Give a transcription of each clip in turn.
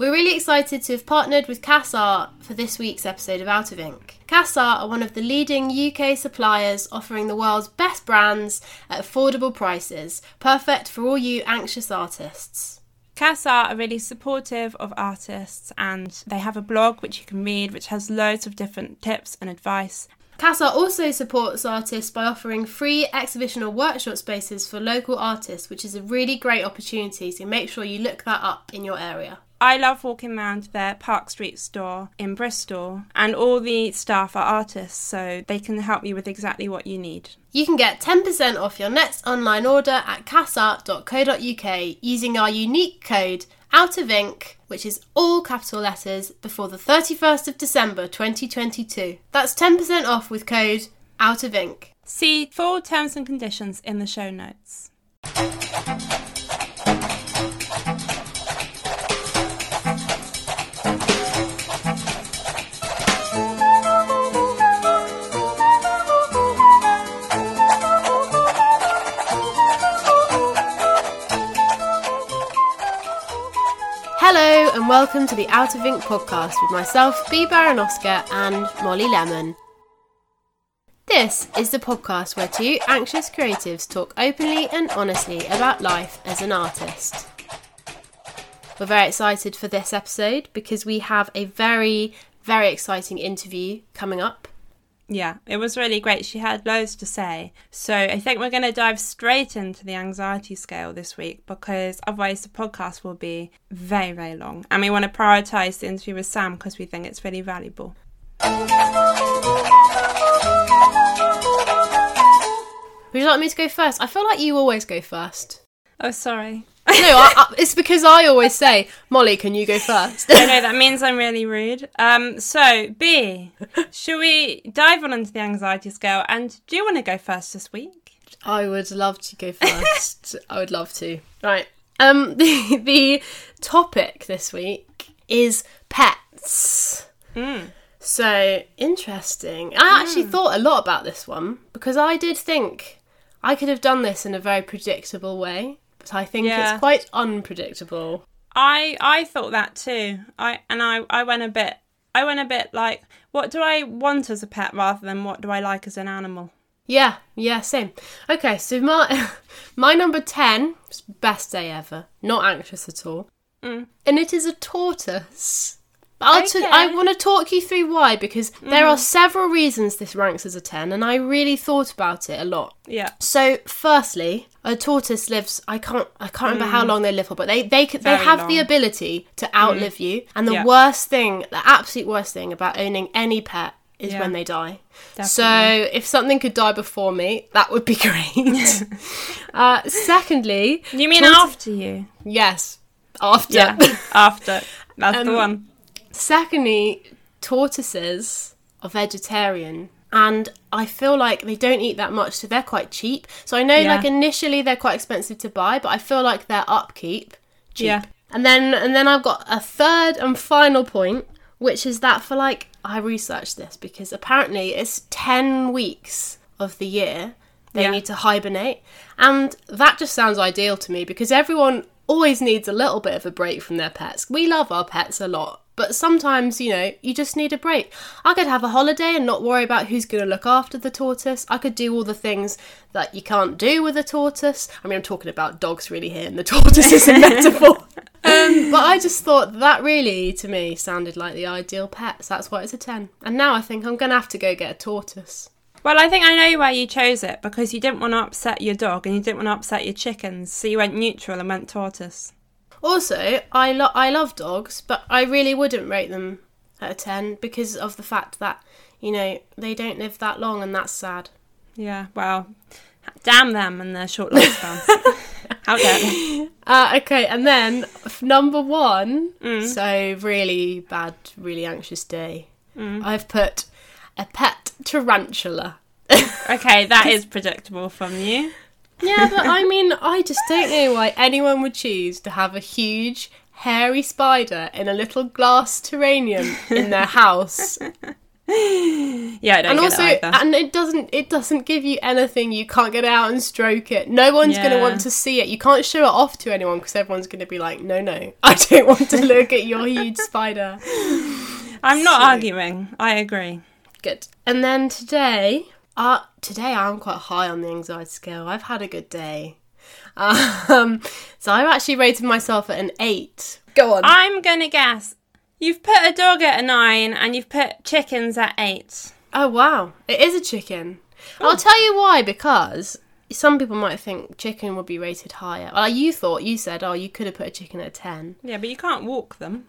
We're really excited to have partnered with Cass Art for this week's episode of Out of Ink. Cass Art are one of the leading UK suppliers offering the world's best brands at affordable prices, perfect for all you anxious artists. Cass Art are really supportive of artists and they have a blog which you can read which has loads of different tips and advice Cass Art also supports artists by offering free exhibition or workshop spaces for local artists, which is a really great opportunity, so make sure you look that up in your area. I love walking around their Park Street store in Bristol, and all the staff are artists, so they can help you with exactly what you need. You can get 10% off your next online order at cassart.co.uk using our unique code out of ink, which is all capital letters, before the 31st of December 2022. That's 10% off with code out of ink. See full terms and conditions in the show notes. Welcome to the Out of Ink podcast with myself, B. Baronosca, and Molly Lemon. This is the podcast where two anxious creatives talk openly and honestly about life as an artist. We're very excited for this episode because we have a very, very exciting interview coming up. Yeah, it was really great. She had loads to say. So I think we're going to dive straight into the anxiety scale this week because otherwise the podcast will be very, very long. And we want to prioritise the interview with Sam because we think it's really valuable. Would you like me to go first? I feel like you always go first. Oh, sorry. No, I, I, it's because I always say, Molly, can you go first? I know that means I'm really rude. Um, so B, should we dive on into the anxiety scale? And do you want to go first this week? I would love to go first. I would love to. Right. Um, the the topic this week is pets. Mm. So interesting. I actually thought a lot about this one because I did think I could have done this in a very predictable way, but I think Yeah. it's quite unpredictable. I I thought that too. I and I I went a bit. I went a bit like, what do I want as a pet rather than what do I like as an animal? Yeah, yeah, same. Okay, so my my number ten was best day ever. Not anxious at all, Mm. and it is a tortoise. I'll Okay. I want to talk you through why because there are several reasons this ranks as a ten, and I really thought about it a lot. Yeah. So, firstly, a tortoise lives. I can't. I can't remember how long they live for, but they they they Mm. Very have the long. Mm. ability to outlive you. And the Yeah. worst thing, the absolute worst thing about owning any pet is Yeah. when they die. So, if something could die before me, that would be great. uh, secondly, You mean tortoise- after you? yes, after. Yeah. after. That's the Um, one. Secondly, tortoises are vegetarian. And I feel like they don't eat that much, so they're quite cheap. So I know, Yeah. like initially, they're quite expensive to buy, but I feel like their upkeep cheap. Yeah. And then, and then I've got a third and final point, which is that for like I researched this because apparently it's ten weeks of the year they Yeah. need to hibernate, and that just sounds ideal to me because everyone always needs a little bit of a break from their pets. We love our pets a lot. But sometimes, you know, you just need a break. I could have a holiday and not worry about who's going to look after the tortoise. I could do all the things that you can't do with a tortoise. I mean, I'm talking about dogs really here, and the tortoise is a metaphor. Um, but I just thought that really, to me, sounded like the ideal pet. So that's why it's a 10. And now I think I'm going to have to go get a tortoise. Well, I think I know why you chose it because you didn't want to upset your dog and you didn't want to upset your chickens, so you went neutral and went tortoise. Also, I, lo- I love dogs, but I really wouldn't rate them at a 10 because of the fact that, you know, they don't live that long and that's sad. Yeah. Well, damn them and their short lifespan. How dare they? Uh, okay, and then number one, so really bad, really anxious day. I've put a pet tarantula. Okay, that is predictable from you. Yeah, but I mean, I just don't know why anyone would choose to have a huge, hairy spider in a little glass terrarium in their house. yeah, I don't and also, it and it doesn't it doesn't give you anything. You can't get out and stroke it. No one's going to want to see it. You can't show it off to anyone because everyone's going to be like, no, no, I don't want to look at your huge spider. I'm not so- arguing. I agree. Good. And then today, uh, today I'm quite high on the anxiety scale. I've had a good day. Um, so I've actually rated myself at an eight. Go on. I'm gonna guess you've put a dog at a nine and you've put chickens at eight. Oh wow, it is a chicken. I'll tell you why because some people might think chicken would be rated higher. Well, you thought you said, oh, you could have put a chicken at a ten. Yeah, but you can't walk them.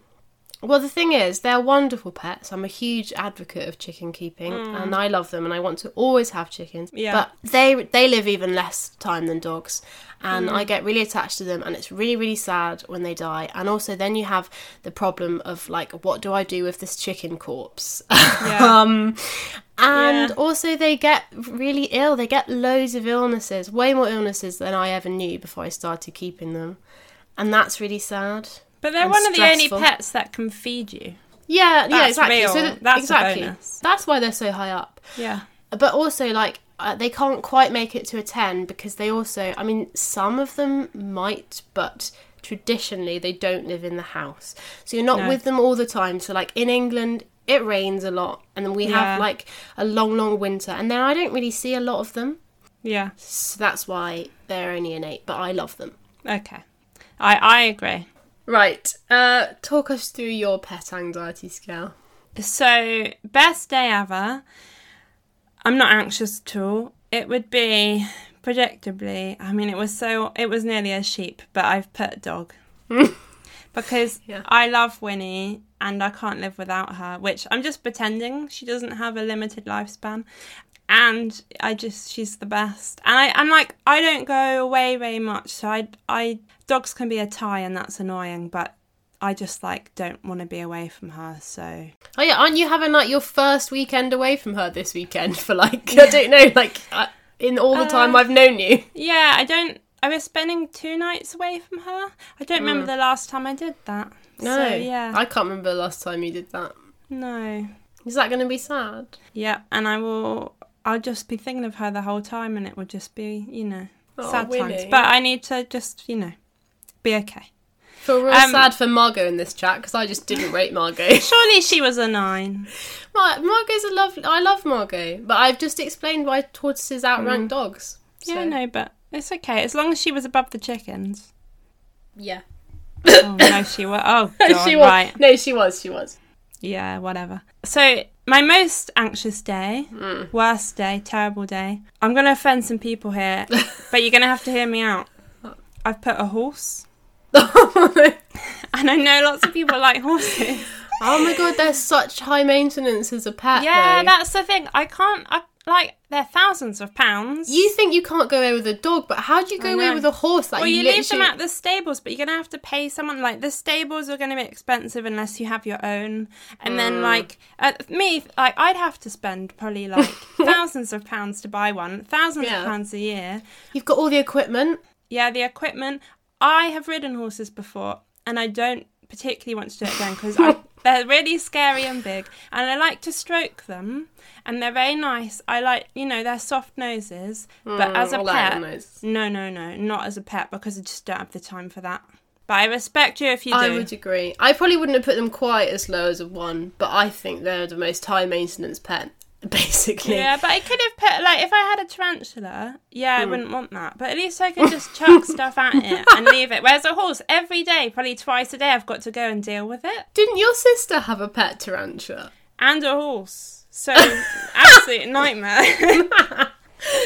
Well, the thing is, they're wonderful pets. I'm a huge advocate of chicken keeping, and I love them, and I want to always have chickens. Yeah. But they they live even less time than dogs, and I get really attached to them, and it's really really sad when they die. And also, then you have the problem of like, what do I do with this chicken corpse? Yeah. um, and Yeah. also, they get really ill. They get loads of illnesses, way more illnesses than I ever knew before I started keeping them, and that's really sad. But they're one of the only pets that can feed you. Yeah, yeah, exactly. real. So th- That's exactly. bonus. That's why they're so high up. Yeah. But also, like, uh, they can't quite make it to a ten because they also, I mean, some of them might, but traditionally they don't live in the house, so you're not No. with them all the time. So, like in England, it rains a lot, and then we Yeah. have like a long, long winter, and then I don't really see a lot of them. Yeah. So that's why they're only an eight. But I love them. Okay. I I agree. Right. Uh, talk us through your pet anxiety scale. So, best day ever. I'm not anxious at all. It would be predictably. I mean, it was so. It was nearly a sheep, but I've put dog because Yeah. I love Winnie and I can't live without her. Which I'm just pretending she doesn't have a limited lifespan. And I just she's the best. And I and like I don't go away very much, so I I dogs can be a tie and that's annoying, but I just like don't want to be away from her. So Oh yeah, aren't you having like your first weekend away from her this weekend for like I don't know, like uh, in all the time Uh, I've known you? Yeah, I don't. I was spending two nights away from her. I don't remember the last time I did that. Mm. No, So, yeah. I can't remember the last time you did that. No. Is that going to be sad? Yeah, and I will. I'll just be thinking of her the whole time, and it will just be, you know, Oh, sad times. But I need to just, you know, be okay. Feel real Um, sad for Margot in this chat because I just didn't rate Margot. Surely she was a nine. Mar- Margot's a lovely. I love Margot, but I've just explained why tortoises outrank dogs. Yeah, no, but it's okay as long as she was above the chickens. Yeah, Oh no, she was. Oh god, she was. right. No, she was. She was. Yeah, whatever. So, my most anxious day, Mm. worst day, terrible day. I'm going to offend some people here, but you're going to have to hear me out. I've put a horse, and I know lots of people like horses. oh my god, they're such high maintenance as a pet. yeah, though. that's the thing. I can't, I, like, they're thousands of pounds. You think you can't go away with a dog, but how do you go away with a horse? Like well, you leave them at the stables, but you're gonna have to pay someone. Like the stables are gonna be expensive unless you have your own. And then, Mm. like uh, me, like I'd have to spend probably like thousands of pounds to buy one, thousands Yeah. of pounds a year. You've got all the equipment. Yeah, the equipment. I have ridden horses before, and I don't particularly want to do it again because they're really scary and big, and I like to stroke them, and they're very nice. I like, you know, they're soft noses, but as a Mm, all that pet, no, no, no, not as a pet because I just don't have the time for that. But I respect you if you do. I would agree. I probably wouldn't have put them quite as low as a one, but I think they're the most high maintenance pet, basically. Yeah, but I could have put like if I had a tarantula, yeah, Hmm. I wouldn't want that. But at least I could just chuck stuff at it and leave it. Whereas a horse, every day, probably twice a day, I've got to go and deal with it. Didn't your sister have a pet tarantula? and a horse. So absolute nightmare.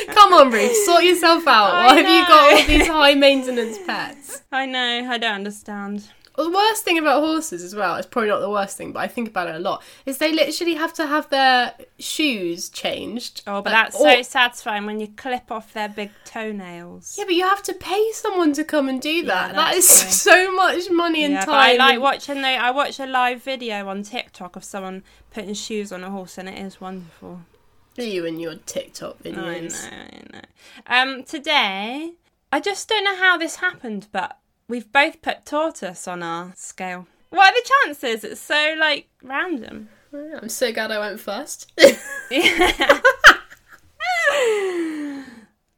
Come on, Ruth, sort yourself out. I Why have you got all these high maintenance pets? I know, I don't understand. Well, the worst thing about horses as well, it's probably not the worst thing, but I think about it a lot, is they literally have to have their shoes changed. Oh, but Like, that's or- so satisfying when you clip off their big toenails. Yeah, but you have to pay someone to come and do that. that is true. so much money and Yeah, but time. I like and- watching the. I watch a live video on TikTok of someone putting shoes on a horse, and it is wonderful. you and your TikTok I videos. know, I know. Um, today, I just don't know how this happened, but we've both put tortoise on our scale, What are the chances? It's so like random. I'm so glad I went first.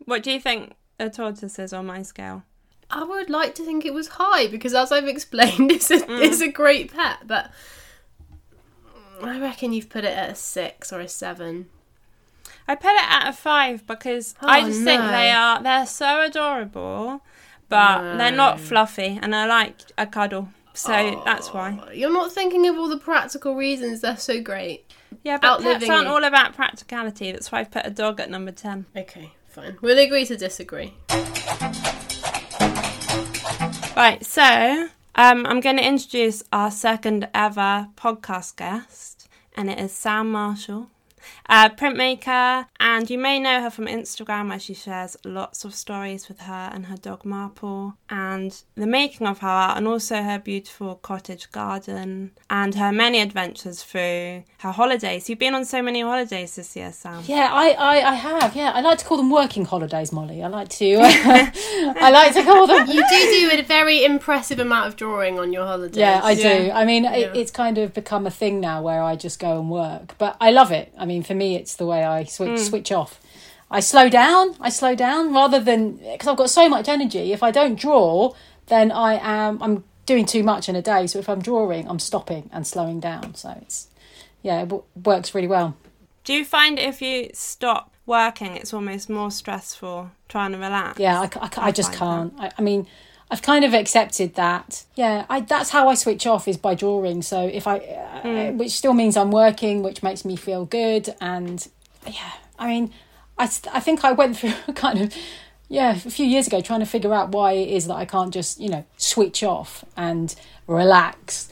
What do you think a tortoise is on my scale? I would like to think it was high because, as I've explained, it's a mm. it's a great pet. But I reckon you've put it at a six or a seven. I put it at a five because I Oh, just think they are they're so adorable, but they're not fluffy, and I like a cuddle, so that's why. You're not thinking of all the practical reasons they're so great. Yeah, but pets aren't you. all about practicality. That's why I've put a dog at number ten. Okay, fine. We'll agree to disagree. Right, so um, I'm going to introduce our second ever podcast guest, and it is Sam Marshall, a printmaker, and you may know her from Instagram where she shares lots of stories with her and her dog Marple, and the making of her art, and also her beautiful cottage garden, and her many adventures through her holidays. You've been on so many holidays this year, Sam. Yeah, I, I, I have. Yeah, I like to call them working holidays, Molly. I like to, uh, I like to call them. You do do a very impressive amount of drawing on your holidays. Yeah, I do. Yeah. I mean, Yeah. it, it's kind of become a thing now where I just go and work, but I love it. I mean, for me, it's the way I switch mm. switch off. I slow down. I slow down rather than because I've got so much energy. If I don't draw, then I am I'm doing too much in a day. So if I'm drawing, I'm stopping and slowing down. So it's yeah, it w- works really well. Do you find if you stop working, it's almost more stressful trying to relax? Yeah, I, ca- I, I just can't. I, I mean, I've kind of accepted that. Yeah, I, that's how I switch off is by drawing. So if I, uh, which still means I'm working, which makes me feel good. And yeah, I mean, I, I think I went through kind of, yeah, a few years ago trying to figure out why it is that I can't just, you know, switch off and relax.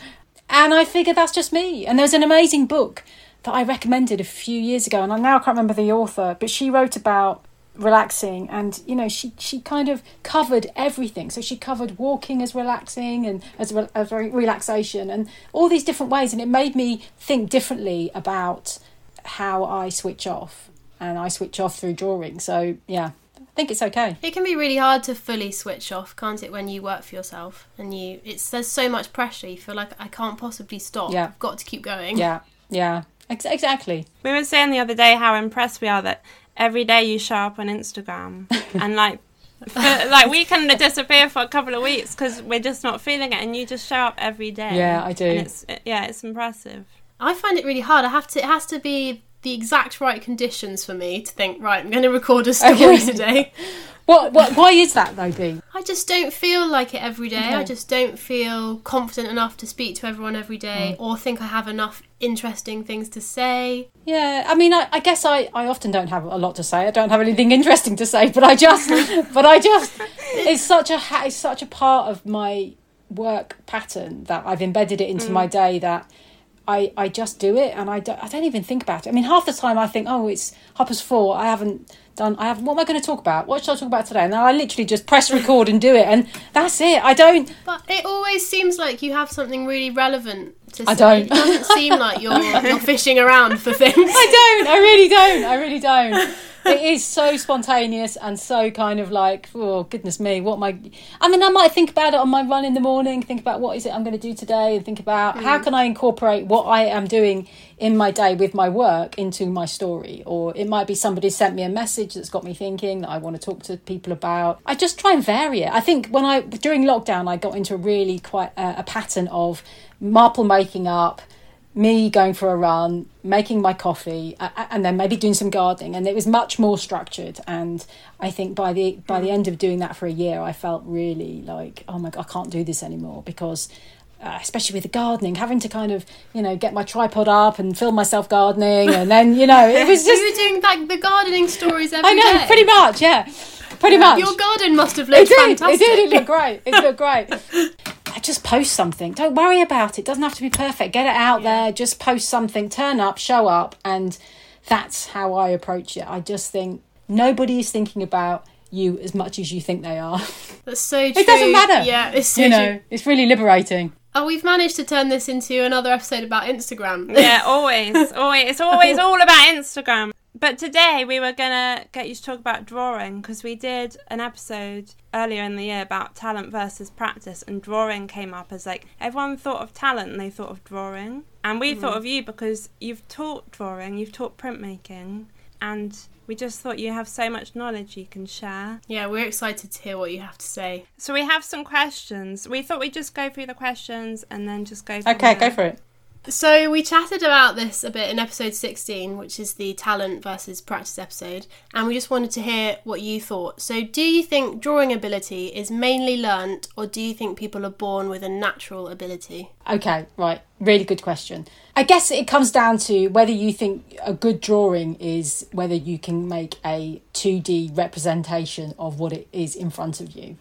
And I figured that's just me. And there's an amazing book that I recommended a few years ago, and I now can't remember the author, but she wrote about relaxing and you know she she kind of covered everything. So she covered walking as relaxing and as re- as re- relaxation and all these different ways. And it made me think differently about how I switch off. And I switch off through drawing. So yeah I think it's okay. It can be really hard to fully switch off, can't it, when you work for yourself? And you it's there's so much pressure. You feel like I can't possibly stop. Yeah. I've got to keep going. yeah. Yeah. Ex- exactly. We were saying the other day how impressed we are that every day you show up on Instagram and like. For, like we can disappear for a couple of weeks because we're just not feeling it, and you just show up every day. Yeah, I do. And it's yeah, it's impressive. I find it really hard. I have to. It has to be the exact right conditions for me to think. Right, I'm going to record a story Okay. today. what, what why is that though B I just don't feel like it every day. I just don't feel confident enough to speak to everyone every day, Mm. or think I have enough interesting things to say. Yeah, I mean, I, I guess I, I often don't have a lot to say. I don't have anything interesting to say, but I just, but I just, it's such a it's such a part of my work pattern that I've embedded it into my day that I, I just do it and I don't, I don't even think about it. I mean, half the time I think, oh, it's half past four. I haven't done. I have. What am I going to talk about? What should I talk about today? And then I literally just press record and do it, and that's it. I don't. But it always seems like you have something really relevant to say. I don't. It doesn't seem like you're you're fishing around for things. I don't. I really don't. I really don't. It is so spontaneous and so kind of like, oh goodness me, what am I? I mean, I might think about it on my run in the morning. Think about what is it I'm going to do today, and think about how mm. can I incorporate what I am doing in my day with my work into my story. Or it might be somebody sent me a message that's got me thinking that I want to talk to people about. I just try and vary it. I think when I during lockdown, I got into a really quite a, a pattern of marple making up me going for a run, making my coffee, uh, and then maybe doing some gardening, and it was much more structured. And I think by the by the end of doing that for a year, I felt really like, oh my god, I can't do this anymore because. Uh, especially with the gardening, having to kind of, you know, get my tripod up and film myself gardening, and then, you know, it was So you just, were doing like the gardening stories every I know, day. pretty much, yeah, pretty much. Your garden must have It looked did. fantastic. It did. It looked great. It looked great. I just post something. Don't worry about it. Doesn't have to be perfect. Get it out there. Just post something. Turn up. Show up. And that's how I approach it. I just think nobody is thinking about you as much as you think they are. That's so true. It doesn't matter. Yeah, it's so you true. know, it's really liberating. Oh, we've managed to turn this into another episode about Instagram. Yeah, always, always. It's always all about Instagram. But today we were gonna get you to talk about drawing because we did an episode earlier in the year about talent versus practice, and drawing came up as like everyone thought of talent and they thought of drawing, and we mm. thought of you because you've taught drawing, you've taught printmaking, and we just thought you have so much knowledge you can share. Yeah, we're excited to hear what you have to say. So we have some questions. We thought we'd just go through the questions and then just go. Okay, there. go for it. So we chatted about this a bit in episode 16, which is the talent versus practice episode, and we just wanted to hear what you thought. So do you think drawing ability is mainly learnt or do you think people are born with a natural ability? Okay, right. Really good question. I guess it comes down to whether you think a good drawing is whether you can make a 2D representation of what it is in front of you.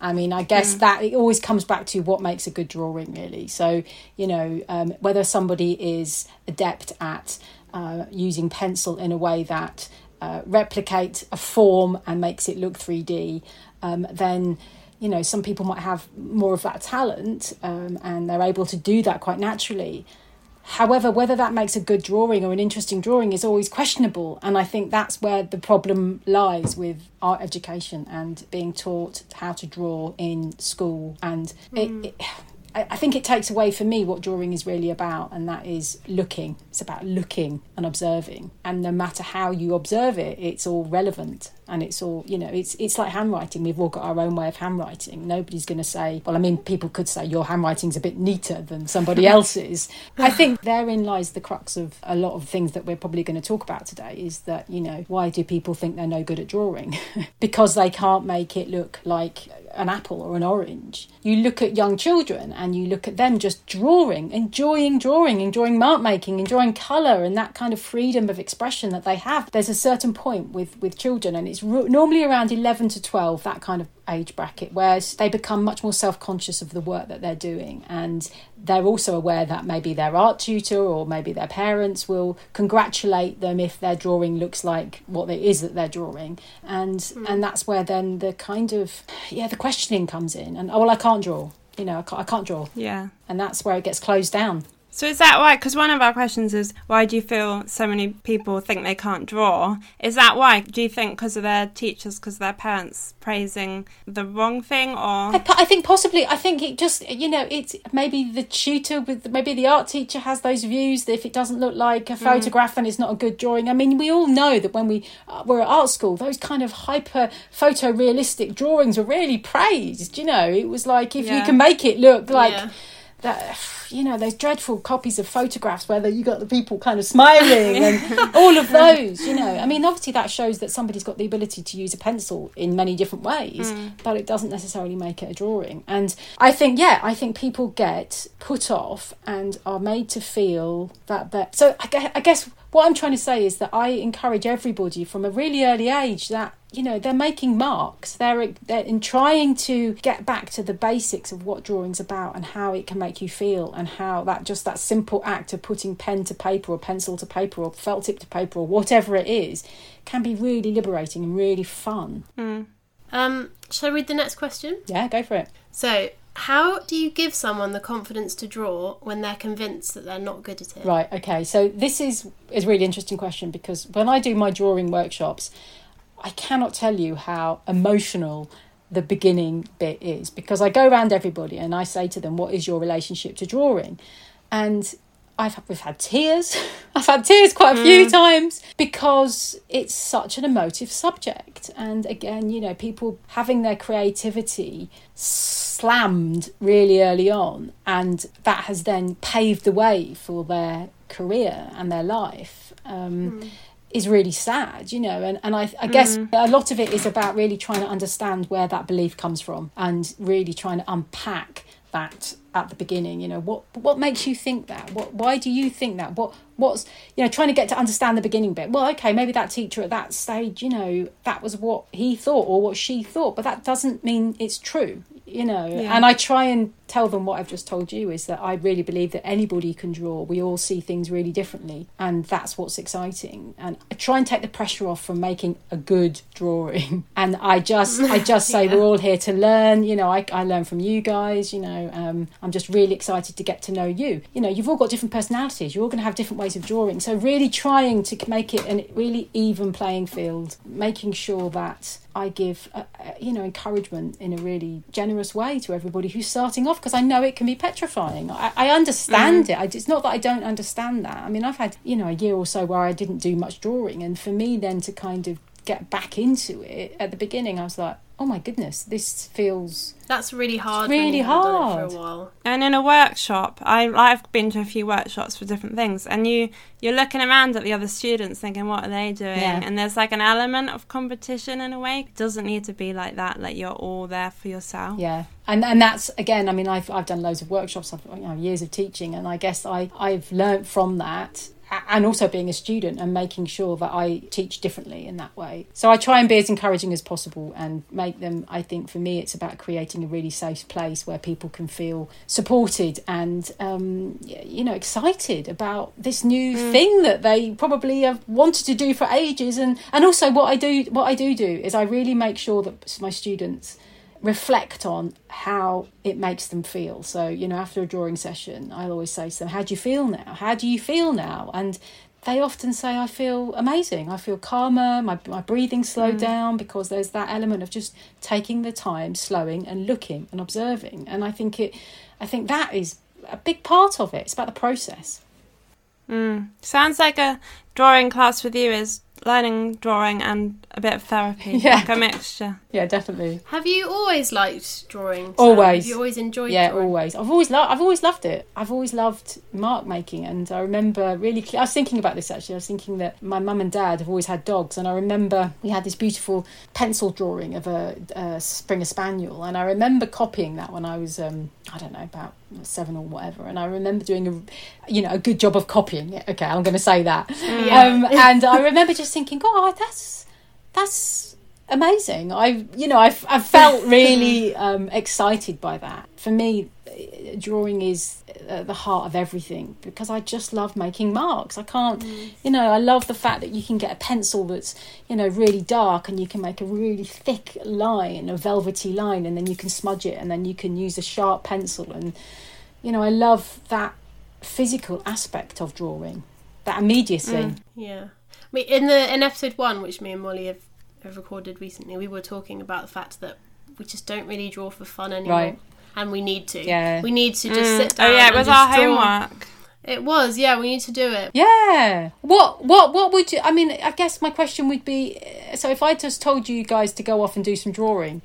I mean, I guess that it always comes back to what makes a good drawing, really. So, you know, um, whether somebody is adept at uh, using pencil in a way that uh, replicates a form and makes it look 3D, um, then you know some people might have more of that talent um, and they're able to do that quite naturally however whether that makes a good drawing or an interesting drawing is always questionable and i think that's where the problem lies with art education and being taught how to draw in school. And it, mm. it I I think it takes away for me what drawing is really about, and that is looking. It's about looking and observing, and no matter how you observe it, it's all relevant, and it's all you know. It's it's like handwriting. We've all got our own way of handwriting. Nobody's going to say, well, I mean, people could say your handwriting's a bit neater than somebody else's. I think therein lies the crux of a lot of things that we're probably going to talk about today. Is that you know why do people think they're no good at drawing? because they can't make it look like an apple or an orange. You look at young children and you look at them just drawing, enjoying drawing, enjoying mark making, enjoying colour and that kind of freedom of expression that they have. There's a certain point with, with children, and it's ro- normally around 11 to 12, that kind of age bracket, where they become much more self conscious of the work that they're doing. And they're also aware that maybe their art tutor or maybe their parents will congratulate them if their drawing looks like what it is that they're drawing. And hmm. and that's where then the kind of, yeah, the questioning comes in. And, oh, well, I can't draw. You know, I can't, I can't draw. Yeah. And that's where it gets closed down. So is that why? Because one of our questions is why do you feel so many people think they can't draw? Is that why? Do you think because of their teachers, because of their parents praising the wrong thing, or I, I think possibly. I think it just you know it's maybe the tutor with maybe the art teacher has those views that if it doesn't look like a photograph then it's not a good drawing. I mean, we all know that when we uh, were at art school, those kind of hyper photorealistic drawings were really praised. You know, it was like if you can make it look like. Yeah. That you know those dreadful copies of photographs where you got the people kind of smiling and all of those you know. I mean obviously that shows that somebody's got the ability to use a pencil in many different ways hmm. but it doesn't necessarily make it a drawing. And I think yeah I think people get put off and are made to feel that that so I guess what I'm trying to say is that I encourage everybody from a really early age that you know they're making marks they're they're in trying to get back to the basics of what drawing's about and how it can make you feel and how that just that simple act of putting pen to paper or pencil to paper or felt tip to paper or whatever it is can be really liberating and really fun Um, shall I read the next question? yeah go for it So, how do you give someone the confidence to draw when they're convinced that they're not good at it? Right. Okay. So this is is a really interesting question because when I do my drawing workshops, I cannot tell you how emotional the beginning bit is because I go around everybody and I say to them, "What is your relationship to drawing?" And I've we've had tears. I've had tears quite a few times because it's such an emotive subject. And again, you know, people having their creativity slammed really early on, and that has then paved the way for their career and their life. Um, Is really sad, you know, and, and I, I guess mm. a lot of it is about really trying to understand where that belief comes from and really trying to unpack that at the beginning you know what what makes you think that? What why do you think that? What what's you know trying to get to understand the beginning bit. Well okay maybe that teacher at that stage you know that was what he thought or what she thought but that doesn't mean it's true you know. Yeah. And I try and tell them what I've just told you is that I really believe that anybody can draw. We all see things really differently, and that's what's exciting. And I try and take the pressure off from making a good drawing. And I just, I just say Yeah. we're all here to learn. You know, I, I learn from you guys. You know, um, I'm just really excited to get to know you. You know, you've all got different personalities. You're all going to have different ways of drawing. So really trying to make it a really even playing field, making sure that I give, uh, uh, you know, encouragement in a really generous way to everybody who's starting off because I know it can be petrifying. I, I understand it. I, it's not that I don't understand that. I mean, I've had, you know, a year or so where I didn't do much drawing, and for me then to kind of get back into it at the beginning, I was like, oh my goodness, this feels That's really hard. really when you done it hard. for a while. And in a workshop, I I've been to a few workshops for different things, and you you're looking around at the other students, thinking, what are they doing? Yeah. And there's like an element of competition in a way. It doesn't need to be like that. Like you're all there for yourself. Yeah, and and that's again. I mean, I've I've done loads of workshops. I've you know years of teaching, and I guess I I've learnt from that. And also being a student and making sure that I teach differently in that way. So I try and be as encouraging as possible and make them. I think for me, it's about creating a really safe place where people can feel supported and, um, you know, excited about this new thing that they probably have wanted to do for ages. And and also what I do, what I do do is I really make sure that my students reflect on how it makes them feel. So, you know, after a drawing session, I'll always say to them, How do you feel now? How do you feel now? And they often say, I feel amazing. I feel calmer. My, my breathing slowed down because there's that element of just taking the time, slowing and looking and observing. And I think it, I think that is a big part of it. It's about the process. Mm. Sounds like a drawing class with you is learning drawing and a bit of therapy. Yeah. Like a mixture. Yeah, definitely. Have you always liked drawing? Sam? Always. Have you always enjoyed yeah drawing? always i've always loved i've always loved it i've always loved mark making and i remember really cle- i was thinking about this actually i was thinking that my mum and dad have always had dogs and i remember we had this beautiful pencil drawing of a, a springer spaniel and i remember copying that when i was um i don't know about seven or whatever and i remember doing a you know a good job of copying it okay i'm going to say that Yeah. um and i remember just thinking oh, that's that's amazing. I, you know, I've, I've felt really um, excited by that. For me, eh, drawing is at the heart of everything because I just love making marks. I can't, you know, I love the fact that you can get a pencil that's, you know, really dark and you can make a really thick line, a velvety line, and then you can smudge it and then you can use a sharp pencil. And, you know, I love that physical aspect of drawing, that immediacy. Yeah. I mean, in the in episode one, which me and Molly have, have recorded recently, we were talking about the fact that we just don't really draw for fun anymore. Right. And we need to. Yeah. We need to just Mm. sit down. Oh yeah, it was just our draw. homework. It was, yeah. We need to do it. Yeah. What what what would you I mean I guess my question would be uh, so if I just told you guys to go off and do some drawing,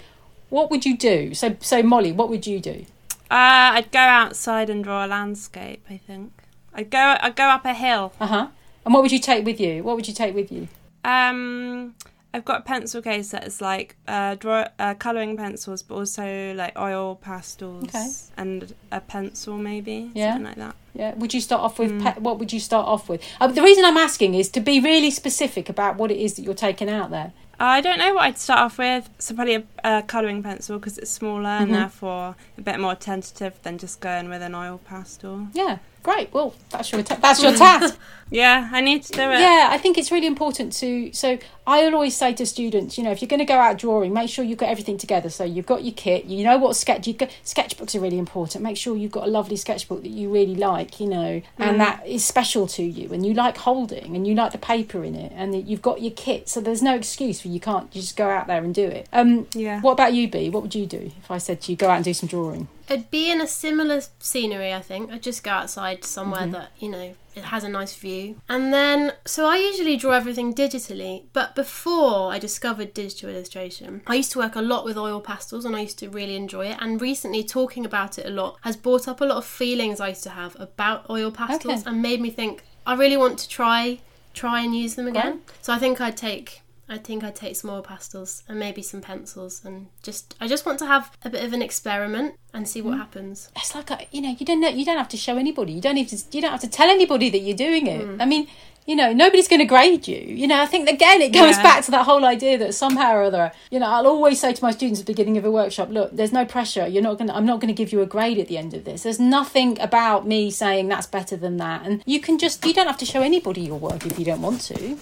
what would you do? So so Molly, what would you do? Uh, I'd go outside and draw a landscape. I think I'd go. I'd go up a hill. Uh-huh. And what would you take with you? What would you take with you? Um, I've got a pencil case that is like uh, draw uh, coloring pencils, but also like oil pastels Okay. and a pencil maybe Yeah. something like that. Yeah, would you start off with pe- what would you start off with? Uh, the reason I'm asking is to be really specific about what it is that you're taking out there. I don't know what I'd start off with. So probably a, a colouring pencil because it's smaller Mhm. and therefore a bit more tentative than just going with an oil pastel. Yeah, great. Well, that's your ta- that's your task. Yeah, I need to do it. Yeah, I think it's really important to. So I always say to students, you know, if you're going to go out drawing, make sure you've got everything together. So you've got your kit, you know what sketch. You sketchbooks are really important. Make sure you've got a lovely sketchbook that you really like, you know, and that is special to you, and you like holding, and you like the paper in it, and that you've got your kit. So there's no excuse for you can't just go out there and do it. Um, Yeah. what about you, B? What would you do if I said to you go out and do some drawing? I'd be in a similar scenery, I think. I'd just go outside somewhere Mm-hmm. that, you know, it has a nice view. And then, so I usually draw everything digitally, but before I discovered digital illustration, I used to work a lot with oil pastels and I used to really enjoy it. And recently, talking about it a lot has brought up a lot of feelings I used to have about oil pastels Okay. and made me think I really want to try try and use them again. So I think I'd take I think I'd take some oil pastels and maybe some pencils and just I just want to have a bit of an experiment and see Mm. what happens. it's like a, you know you don't know, you don't have to show anybody you don't even you don't have to tell anybody that you're doing it Hmm. i mean you know, nobody's going to grade you. You know, I think again it goes Yeah. back to that whole idea that somehow or other, you know, I'll always say to my students at the beginning of a workshop, look, there's no pressure. You're not going to, I'm not going to give you a grade at the end of this. There's nothing about me saying that's better than that. And you can just, you don't have to show anybody your work if you don't want to.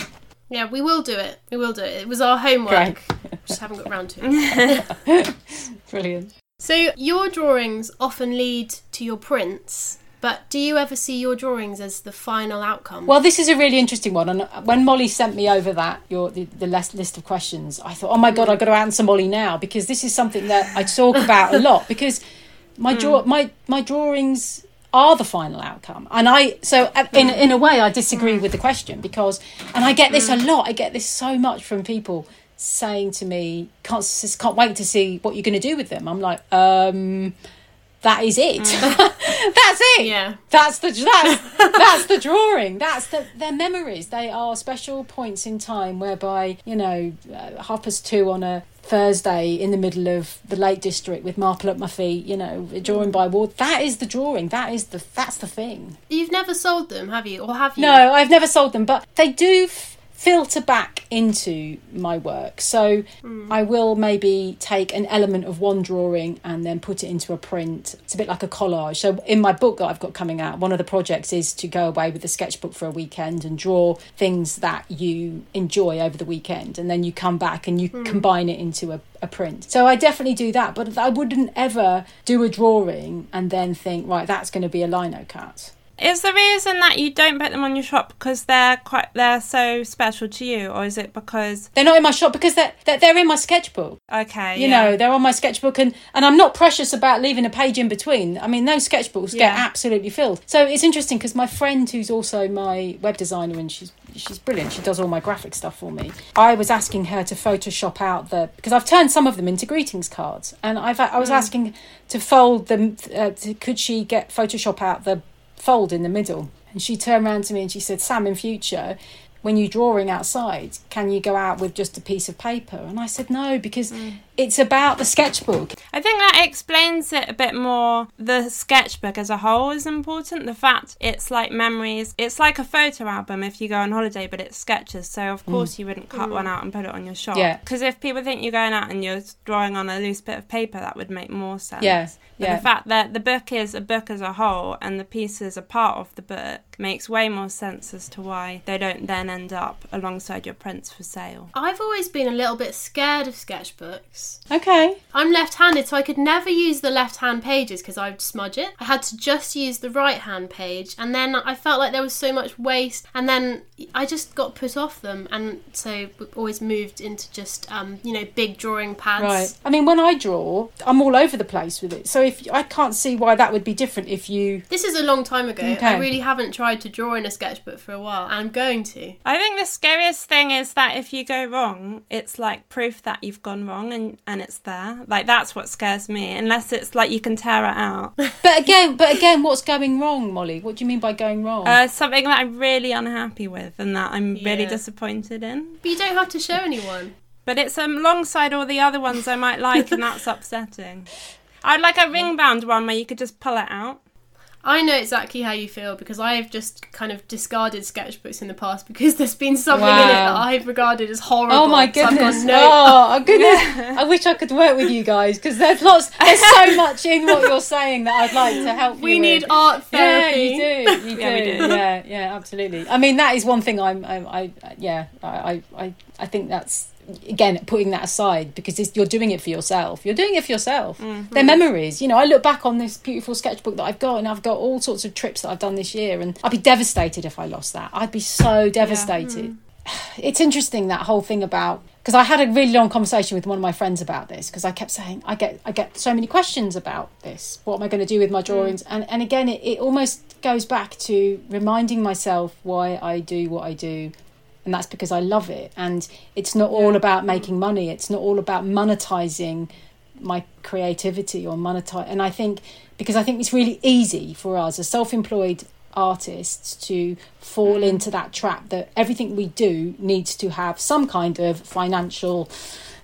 Yeah, we will do it. We will do it. It was our homework. Just haven't got round to it. Brilliant. So your drawings often lead to your prints, but do you ever see your drawings as the final outcome? Well, this is a really interesting one. And when Molly sent me over that your the, the list list of questions, I thought, oh my god, I've got to answer Molly now because this is something that I talk about a lot because my hmm. draw my my drawings are the final outcome. And i so uh, in in a way i disagree with the question because and i get this a lot i get this so much from people saying to me can't can't wait to see what you're going to do with them. I'm like um that is it. That's it. Yeah. that's the that's that's the drawing. That's the their memories. They are special points in time whereby you know uh, half past two on a thursday in the middle of the lake district with marple at my feet you know drawing mm. by ward that is the drawing that is the that's the thing You've never sold them, have you? Or have you? no, I've never sold them, but they do filter back into my work. So hmm. I will maybe take an element of one drawing and then put it into a print. It's a bit like a collage. So in my book that I've got coming out, one of the projects is to go away with a sketchbook for a weekend and draw things that you enjoy over the weekend, and then you come back and you hmm. combine it into a a print. So I definitely do that, but I wouldn't ever do a drawing and then think, right, that's going to be a lino cut. Is the reason that you don't put them on your shop because they're quite they're so special to you, or is it because They're not in my shop because they're, they're, they're in my sketchbook. okay, You yeah. know, they're on my sketchbook and, and I'm not precious about leaving a page in between. I mean, those sketchbooks get absolutely filled. So it's interesting because my friend, who's also my web designer and she's she's brilliant. She does all my graphic stuff for me. I was asking her to Photoshop out the because I've turned some of them into greetings cards, and I've I was asking to fold them. Uh, to, could she get Photoshop out the fold in the middle? And she turned around to me and she said, "Sam, in future." When you're drawing outside, can you go out with just a piece of paper? And I said no because mm. It's about the sketchbook. I think that explains it a bit more. The sketchbook as a whole is important. The fact it's like memories, it's like a photo album if you go on holiday, but it's sketches. So of course you wouldn't cut one out and put it on your shop. Mm. Yeah. Because if people think you're going out and you're drawing on a loose bit of paper, that would make more sense. Yeah, But yeah. the fact that the book is a book as a whole and the pieces are part of the book makes way more sense as to why they don't then end up alongside your prints for sale. I've always been a little bit scared of sketchbooks. Okay. I'm left handed, so I could never use the left hand pages because I'd smudge it. I had to just use the right hand page, and then I felt like there was so much waste, and then I just got put off them, and so we always moved into just, um, you know, big drawing pads. Right. I mean, when I draw, I'm all over the place with it. So if I can't see why that would be different if you. This is a long time ago. Okay. I really haven't tried to draw in a sketchbook for a while, and I'm going to. I think the scariest thing is that if you go wrong, it's like proof that you've gone wrong and, and it's there. Like that's what scares me. Unless it's like you can tear it out. But again, but again, what's going wrong, Molly? What do you mean by going wrong? Uh, something that I'm really unhappy with and that I'm really disappointed in. But you don't have to show anyone. But it's um, alongside all the other ones I might like, and that's upsetting. I'd like a ring bound one where you could just pull it out. I know exactly how you feel because I have just kind of discarded sketchbooks in the past because there's been something in it that I've regarded as horrible. Oh my So I've gone, goodness! no, Oh, oh goodness! I wish I could work with you guys because there's lots, there's so much in what you're saying that I'd like to help we you need with. art Yeah, therapy. you do. You do. Yeah, we do. Yeah, yeah, absolutely. I mean, that is one thing I'm. I'm I yeah. I, I I think that's again putting that aside because it's, you're doing it for yourself. You're doing it for yourself. Mm-hmm. They're memories. You know, I look back on this beautiful sketchbook that I've got, and I've got all sorts of trips that I've done this year, and I'd be devastated if I lost that. I'd be so devastated. It's interesting that whole thing about because I had a really long conversation with one of my friends about this because I kept saying I get I get so many questions about this. What am I going to do with my drawings? And and again, it, it almost goes back to reminding myself why I do what I do. And that's because I love it. And it's not all about making money. It's not all about monetizing my creativity or monetize. And I think because I think it's really easy for us as self-employed artists to fall mm. into that trap that everything we do needs to have some kind of financial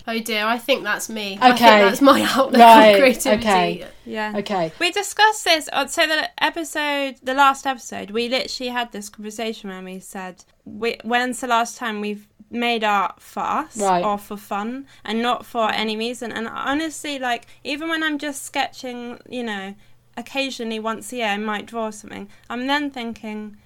Oh dear, I think that's me. Okay. I think that's my outlook Right, on creativity. okay. Yeah. Okay. We discussed this. uh, So the episode, the last episode, we literally had this conversation when we said, we, "When's the last time we've made art for us Right. or for fun, and not for any reason?" And honestly, like even when I'm just sketching, you know, occasionally once a year, I might draw something. I'm then thinking,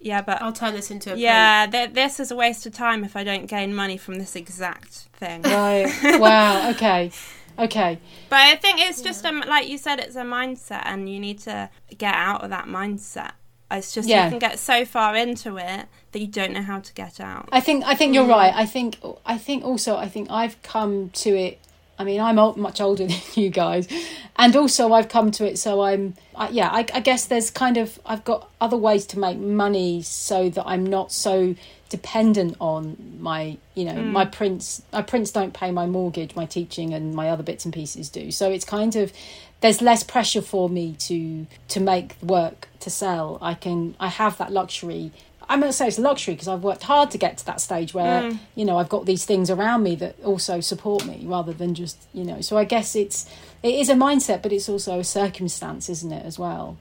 yeah, but I'll turn this into a yeah, th- this is a waste of time if I don't gain money from this exact thing. Right. wow. Okay. Okay. But I think it's just a, like you said, it's a mindset, and you need to get out of that mindset. It's just Yeah. you can get so far into it that you don't know how to get out. I think I think you're mm. right. I think I think also I think I've come to it. I mean, I'm old, much older than you guys, and also I've come to it. So I'm, I, yeah. I, I guess there's kind of I've got other ways to make money so that I'm not so dependent on my, you know, hmm. my prints. My prints don't pay my mortgage, my teaching, and my other bits and pieces do. So it's kind of there's less pressure for me to to make work to sell. I can I have that luxury. I'm going to say it's a luxury because I've worked hard to get to that stage where mm. you know I've got these things around me that also support me rather than just you know. So I guess it's it is a mindset, but it's also a circumstance, isn't it, as well?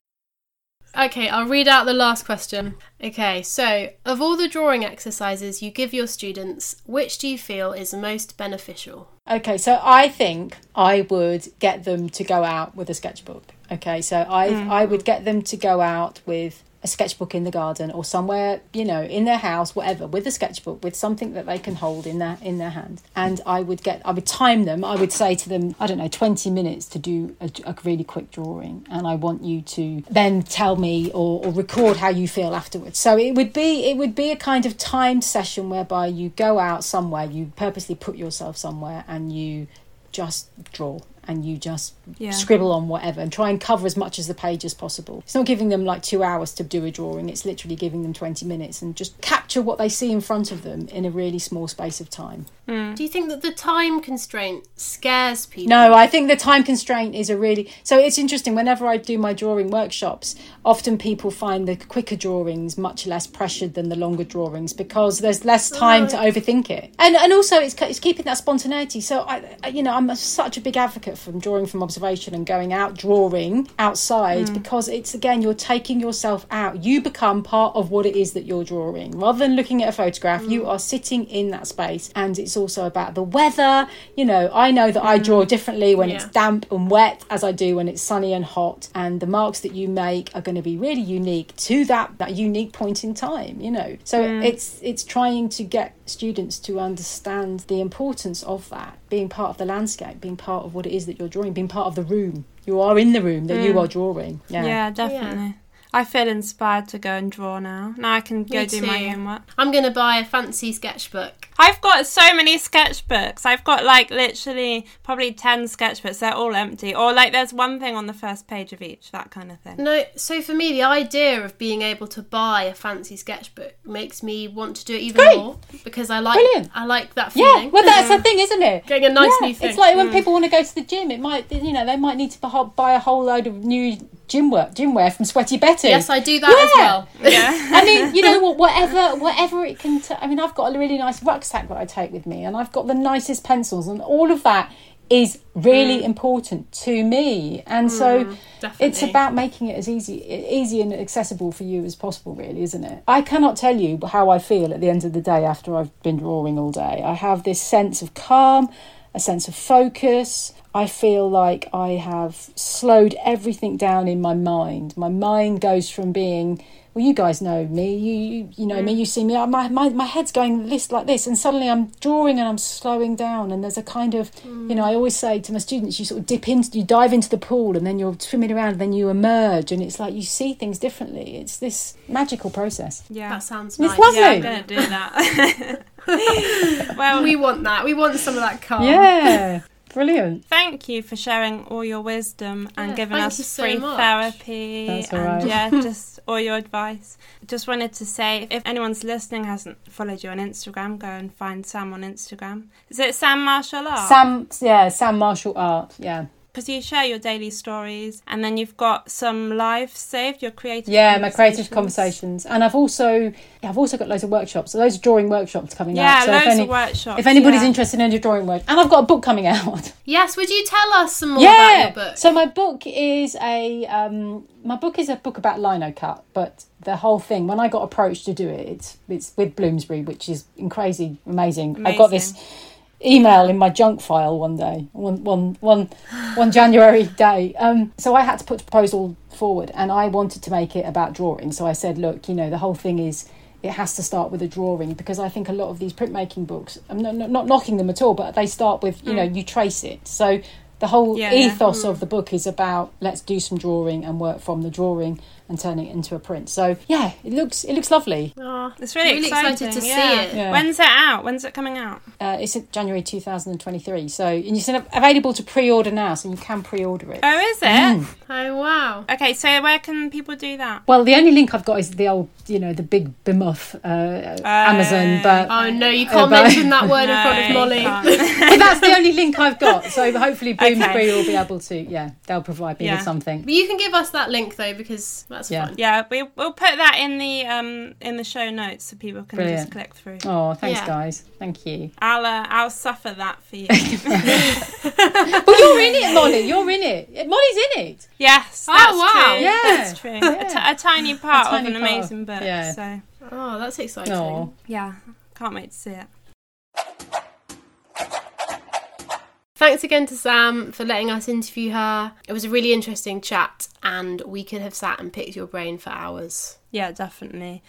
Okay, I'll read out the last question. Okay, so of all the drawing exercises you give your students, which do you feel is most beneficial? Okay, so I think I would get them to go out with a sketchbook. Okay, so I mm. I would get them to go out with a sketchbook in the garden or somewhere, you know, in their house, whatever, with a sketchbook, with something that they can hold in their in their hand. And I would get I would time them. I would say to them, I don't know, 20 minutes to do a, a really quick drawing and I want you to then tell me or, or record how you feel afterwards. So it would be it would be a kind of timed session whereby you go out somewhere, you purposely put yourself somewhere and you just draw and you just Yeah. scribble on whatever and try and cover as much as the page as possible. It's not giving them like two hours to do a drawing, it's literally giving them 20 minutes and just capture what they see in front of them in a really small space of time. Mm. Do you think that the time constraint scares people? No, I think the time constraint is a really so it's interesting. Whenever I do my drawing workshops, often people find the quicker drawings much less pressured than the longer drawings because there's less time to overthink it, and and also it's it's keeping that spontaneity. So I, I- you know, I'm such a big advocate from drawing from observation and going out drawing outside mm. because it's again you're taking yourself out. You become part of what it is that you're drawing rather than looking at a photograph. You mm. are sitting in that space, and it's also about the weather. You know, I know that I draw mm-hmm. differently when it's damp and wet as I do when it's sunny and hot, and the marks that you make are going to be really unique to that that unique point in time. You know, so it's it's trying to get students to understand the importance of that being part of the landscape, being part of what it is that you're drawing, being part of the room. You are in the room that you mm. are drawing. Yeah. Yeah, definitely. I feel inspired to go and draw now. Now I can go Me do my too. homework. I'm going to buy a fancy sketchbook. I've got so many sketchbooks. I've got like literally probably 10 sketchbooks. They're all empty. Or like there's one thing on the first page of each, that kind of thing. No, so for me, the idea of being able to buy a fancy sketchbook makes me want to do it even Great. more because I like Brilliant. I like that feeling. Yeah, well, that's the thing, isn't it? Getting a nice yeah, new thing. It's like when mm. people want to go to the gym. It might, you know, they might need to buy a whole load of new gym work, gym wear from Sweaty Betty. yes, I do that as well. Yeah. I mean, you know what? Whatever, whatever it can. T- I mean, I've got a really nice rucksack that I take with me, and I've got the nicest pencils, and all of that is really mm. important to me. And so, mm, it's about making it as easy, easy and accessible for you as possible. Really, isn't it? I cannot tell you how I feel at the end of the day after I've been drawing all day. I have this sense of calm, a sense of focus. I feel like I have slowed everything down in my mind. My mind goes from being well, you guys know me. You you, you know me. Mm. You see me. My, my my head's going list like this, and suddenly I'm drawing and I'm slowing down. And there's a kind of, you know, I mm. always say to my students, you sort of dip into, you dive into the pool, and then you're swimming around, and then you emerge, and it's like you see things differently. It's this magical process. Yeah. That sounds It's nice. lovely. Yeah, I'm going to do that. well, We want that. We want some of that calm. Yeah, brilliant. thank you for sharing all your wisdom and Yeah, giving us you so free much. therapy That's all and right. yeah, just all your advice. Just wanted to say if anyone's listening hasn't followed you on Instagram, go and find Sam on Instagram. Is it Sam Marshall Art? Sam, yeah, Sam Marshall Art. Yeah, because you share your daily stories, and then you've got some live saved your creative. Yeah, my creative conversations, and I've also yeah, I've also got loads of workshops. So those drawing workshops coming Yeah, out. So loads if, any, of workshops. if anybody's yeah. interested in a drawing work, and I've got a book coming out. Yes, would you tell us some more about yeah. your book? So my book is a um, my book is a book about lino cut, but the whole thing when I got approached to do it, it's, it's with Bloomsbury, which is crazy amazing. I got this email in my junk file one day, one one one one January day. Um, so I had to put a proposal forward, and I wanted to make it about drawing. So I said, look, you know, the whole thing is. It has to start with a drawing because I think a lot of these printmaking books, I'm not, not, not knocking them at all, but they start with, you know, you trace it. So the whole Yeah, yeah. ethos of the book is about let's do some drawing and work from the drawing and turn it into a print. So yeah, it looks it looks lovely. Oh, It's really, Really exciting. excited to see it. Yeah. When's it out? When's it coming out? Uh, it's in January 2023. So and it's available to pre-order now, so you can pre-order it. Oh, is it? Mm. oh wow. Okay, so where can people do that? Well, the only link I've got is the old, you know, the big bemuff uh, Amazon, but, Oh no, you can't but- mention that word in front of Molly. you but that's the only link I've got. So hopefully Bloomsbury Okay. will be able to, yeah, they'll provide me Yeah. with something. But you can give us that link though because that's Yeah. fun. yeah, we, we'll put that in the um in the show notes so people can Brilliant. just click through. Oh, thanks, Yeah. guys. Thank you. I'll uh, I'll suffer that for you. Well, you're in it, Molly. You're in it. Molly's in it. yes, Oh, that's wow. true. Yeah. that's true. A, t- a tiny part tiny of an part. amazing book. Yeah. So Oh, that's exciting. Oh, yeah, can't wait to see it. Thanks again to Sam for letting us interview her. It was a really interesting chat, and we could have sat and picked your brain for hours. Yeah, definitely.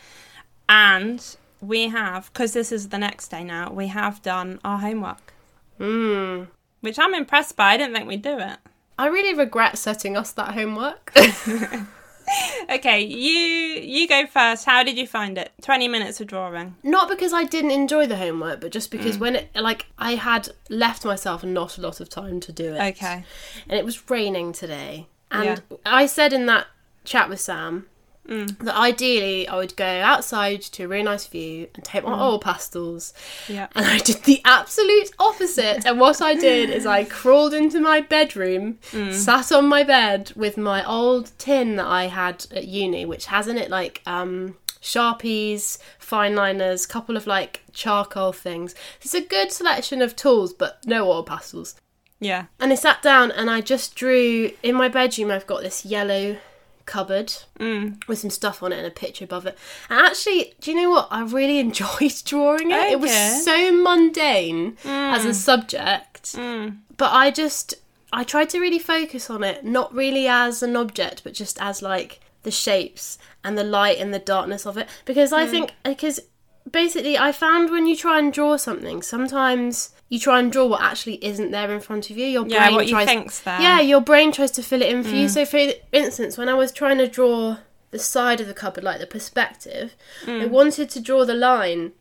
And we have because this is the next day now. We have done our homework, Mm. which I'm impressed by. I didn't think we'd do it. I really regret setting us that homework. Okay, you you go first. How did you find it? Twenty minutes of drawing. not because I didn't enjoy the homework, but just because mm. when it, like, I had left myself not a lot of time to do it. Okay. and it was raining today. And Yeah. I said in that chat with Sam Mm. that ideally I would go outside to a really nice view and take my mm. oil pastels. Yeah. And I did the absolute opposite. and what I did is I crawled into my bedroom, mm. sat on my bed with my old tin that I had at uni, which has in it like um Sharpies, fine liners, couple of like charcoal things. It's a good selection of tools, but no oil pastels. Yeah. And I sat down and I just drew in my bedroom. I've got this yellow cupboard Mm. with some stuff on it and a picture above it. And actually, do you know what? I really enjoyed drawing it. It was so mundane as a subject, Mm. but I just I tried to really focus on it, not really as an object, but just as like the shapes and the light and the darkness of it. Because I think because basically I found when you try and draw something, sometimes you try and draw what actually isn't there in front of you. Your Yeah, brain what you tries think's there. yeah, your brain tries to fill it in for you. So, for instance, when I was trying to draw the side of the cupboard, like the perspective, I wanted to draw the line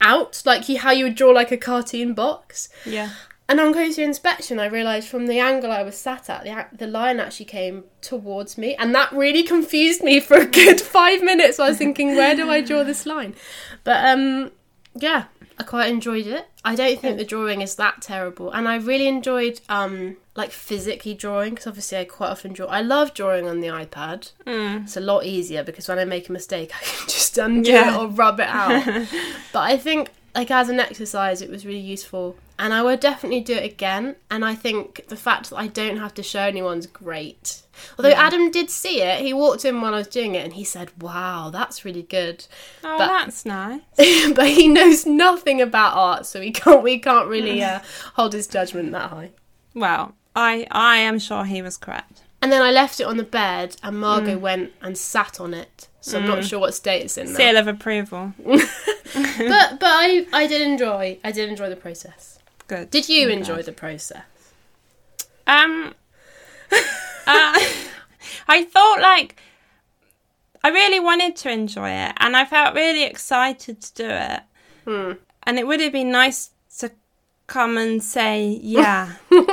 out, like you, how you would draw like a cartoon box. Yeah. And on closer inspection, I realised from the angle I was sat at, the, the line actually came towards me, and that really confused me for a good five minutes. I was thinking, where do I draw this line? But um, yeah, I quite enjoyed it. I don't think the drawing is that terrible, and I really enjoyed um like physically drawing because obviously I quite often draw. I love drawing on the iPad. Mm. It's a lot easier because when I make a mistake, I can just undo Yeah. it or rub it out. but I think like as an exercise, it was really useful, and I would definitely do it again. And I think the fact that I don't have to show anyone's great. Although Adam did see it, he walked in while I was doing it, and he said, "Wow, that's really good." Oh, But- that's nice. but he knows nothing about art, so we can't we can't really uh, hold his judgment that high. Well, I I am sure he was correct. And then I left it on the bed, and Margot went and sat on it. So I'm not sure what state it's in now. Seal of approval. but but I I did enjoy I did enjoy the process. Good. Did you I'm enjoy glad. the process? Um, uh, I thought like I really wanted to enjoy it, and I felt really excited to do it. Hmm. And it would have been nice to come and say yeah, but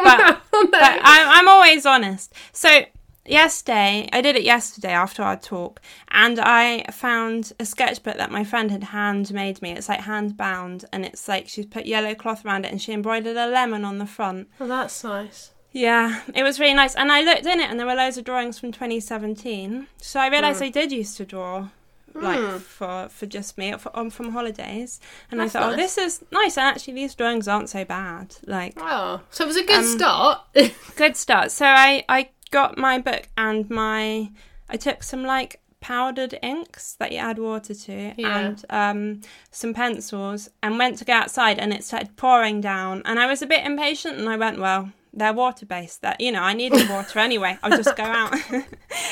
but I'm, I'm always honest. So yesterday, I did it yesterday after our talk, and I found a sketchbook that my friend had handmade me. It's like hand bound, and it's like she's put yellow cloth around it, and she embroidered a lemon on the front. Oh, that's nice. Yeah, it was really nice. And I looked in it and there were loads of drawings from 2017. So I realised I did used to draw like for for just me for, um, from holidays and That's I thought oh this is nice and actually these drawings aren't so bad like Oh, so it was a good Um, start. good start so I I got my book and my I took some like powdered inks that you add water to Yeah. and um some pencils and went to go outside and it started pouring down. And I was a bit impatient and I went well they're water based that you know I needed water anyway. I'll just go out.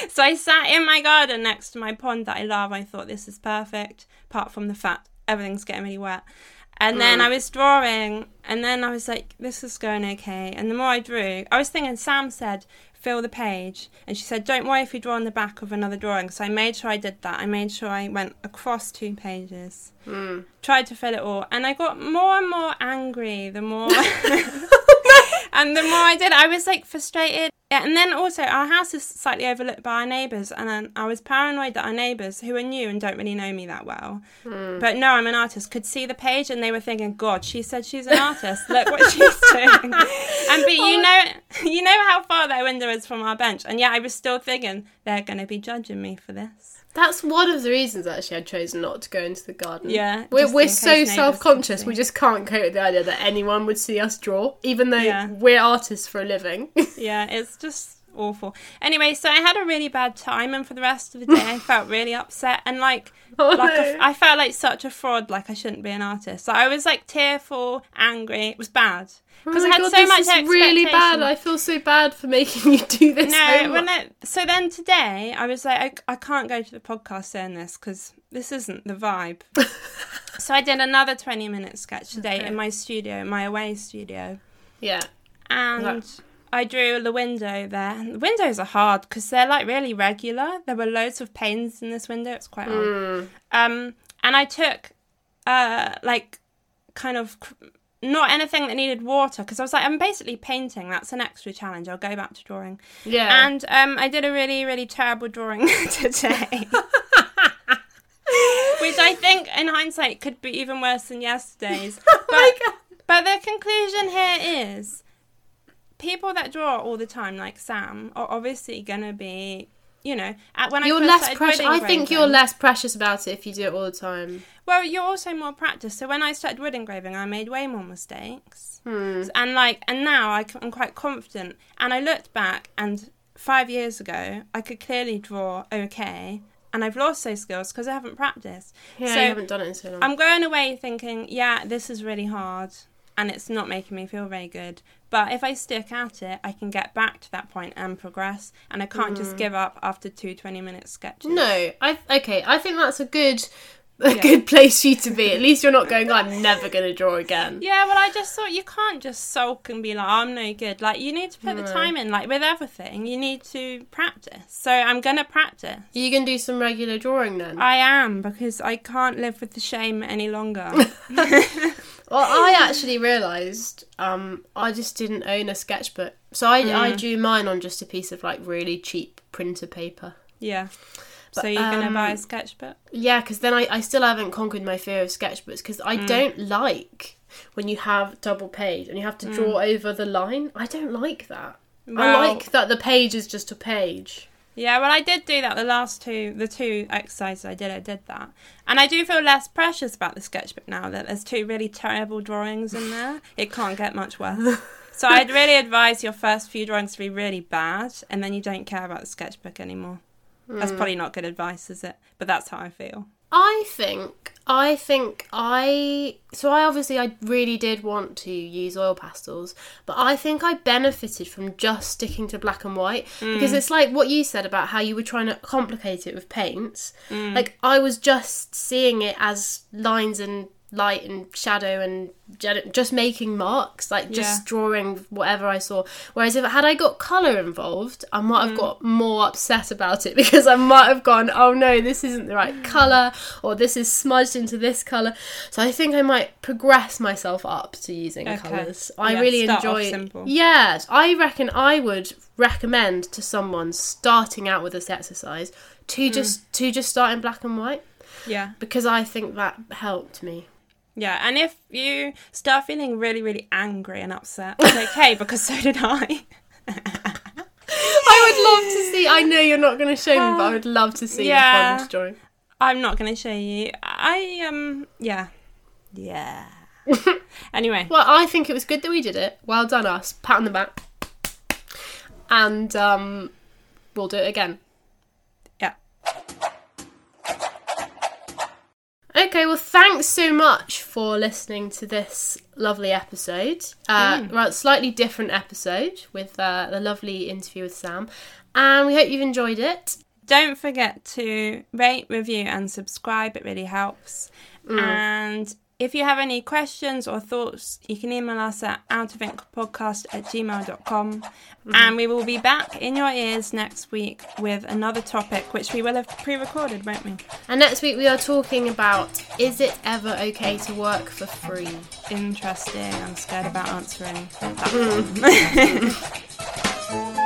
So I sat in my garden next to my pond that I love. I thought this is perfect apart from the fact everything's getting really wet and hmm. then I was drawing, and then I was like, this is going okay. And the more I drew, I was thinking, Sam said, fill the page. And she said, don't worry if you draw on the back of another drawing. So I made sure I did that. I made sure I went across two pages, hmm. tried to fill it all. And I got more and more angry the more. and the more I did, I was like frustrated. Yeah, and then also, our house is slightly overlooked by our neighbours, and I was paranoid that our neighbours, who are new and don't really know me that well, hmm. but no, I'm an artist, could see the page and they were thinking, God, she said she's an artist. Look what she's doing. And but you oh. know, you know how far their window is from our bench, and yet I was still thinking they're going to be judging me for this. That's one of the reasons actually I chose not to go into the garden. Yeah, We're, we're so self conscious, we just can't cope with the idea that anyone would see us draw, even though Yeah. we're artists for a living. Yeah, it's just awful. Anyway, so I had a really bad time, and for the rest of the day, I felt really upset and like. Like no. a, I felt like such a fraud, like I shouldn't be an artist. So I was like tearful, angry. It was bad because Oh I had God, so this much is really bad. I feel so bad for making you do this. No, homework. when it, so then today I was like, I, I can't go to the podcast saying this because this isn't the vibe. so I did another 20 minute sketch today Okay. in my studio, my away studio. yeah. And. I drew the window there. The windows are hard because they're like really regular. There were loads of panes in this window. It's quite hard. Mm. Um, and I took uh, like kind of cr- not anything that needed water because I was like, I'm basically painting. That's an extra challenge. I'll go back to drawing. Yeah. And um, I did a really, really terrible drawing today. Which I think, in hindsight, could be even worse than yesterday's. oh But, but the conclusion here is people that draw all the time, like Sam, are obviously going to be, you know, at, when You're I less started precious. I think you're less precious about it if you do it all the time. Well, you're also more practiced. So when I started wood engraving, I made way more mistakes. Hmm. And like, and now I c- I'm quite confident. And I looked back, and five years ago, I could clearly draw okay. And I've lost those skills because I haven't practiced. Yeah, so you haven't done it in so long. I'm going away thinking, yeah, this is really hard, and it's not making me feel very good. But if I stick at it, I can get back to that point and progress. And I can't just give up after two 20 minute sketches. Mm. no, I okay. I think that's a good, a Yeah. good place for you to be. At least you're not going. I'm never going to draw again. Yeah, well, I just thought you can't just sulk and be like, I'm no good. Like, you need to put the time in. Like, with everything, you need to practice. So I'm going to practice. You can do some regular drawing then. I am, because I can't live with the shame any longer. Well, I actually realised um, I just didn't own a sketchbook, so I, I Mm. drew mine on just a piece of like really cheap printer paper. yeah. But, so you're going to buy a um, sketchbook? Yeah, because then I, I still haven't conquered my fear of sketchbooks because I Mm. don't like when you have double page and you have to draw over the line. I don't like that. I Mm. Like that the page is just a page. Yeah, well, I did do that the last two, the two exercises I did, I did that. And I do feel less precious about the sketchbook now that there's two really terrible drawings in there. It can't get much worse. so I'd really advise your first few drawings to be really bad, and then you don't care about the sketchbook anymore. That's hmm. probably not good advice, is it? But that's how I feel. I think I think I so I obviously I really did want to use oil pastels, but I think I benefited from just sticking to black and white mm. because it's like what you said about how you were trying to complicate it with paints. Mm. Like I was just seeing it as lines and light and shadow and just making marks, like just Yeah. drawing whatever I saw. Whereas if had I got color involved, I might have got more upset about it because I might have gone, "Oh no, this isn't the right color," or "This is smudged into this color." So I think I might progress myself up to using Okay. colors. I Yeah, really enjoy. Yeah, I reckon I would recommend to someone starting out with this exercise to just to just start in black and white Yeah. because I think that helped me. Yeah, and if you start feeling really, really angry and upset, it's okay because so did I. I would love to see. I know you're not going to show me, but I would love to see Yeah. your fond drawing. I'm not going to show you. I um yeah. Yeah. anyway, Well, I think it was good that we did it. Well done, us. Pat on the back. And um, we'll do it again. yeah. Okay, well, thanks so much for listening to this lovely episode. Uh, Well, slightly different episode with uh, the lovely interview with Sam. And we hope you've enjoyed it. Don't forget to rate, review, and subscribe. It really helps. And if you have any questions or thoughts, you can email us at outofink.podcast at gmail.com. Mm-hmm. And we will be back in your ears next week with another topic, which we will have pre recorded, won't we? And next week we are talking about is it ever okay to work for free? Interesting. I'm scared about answering that.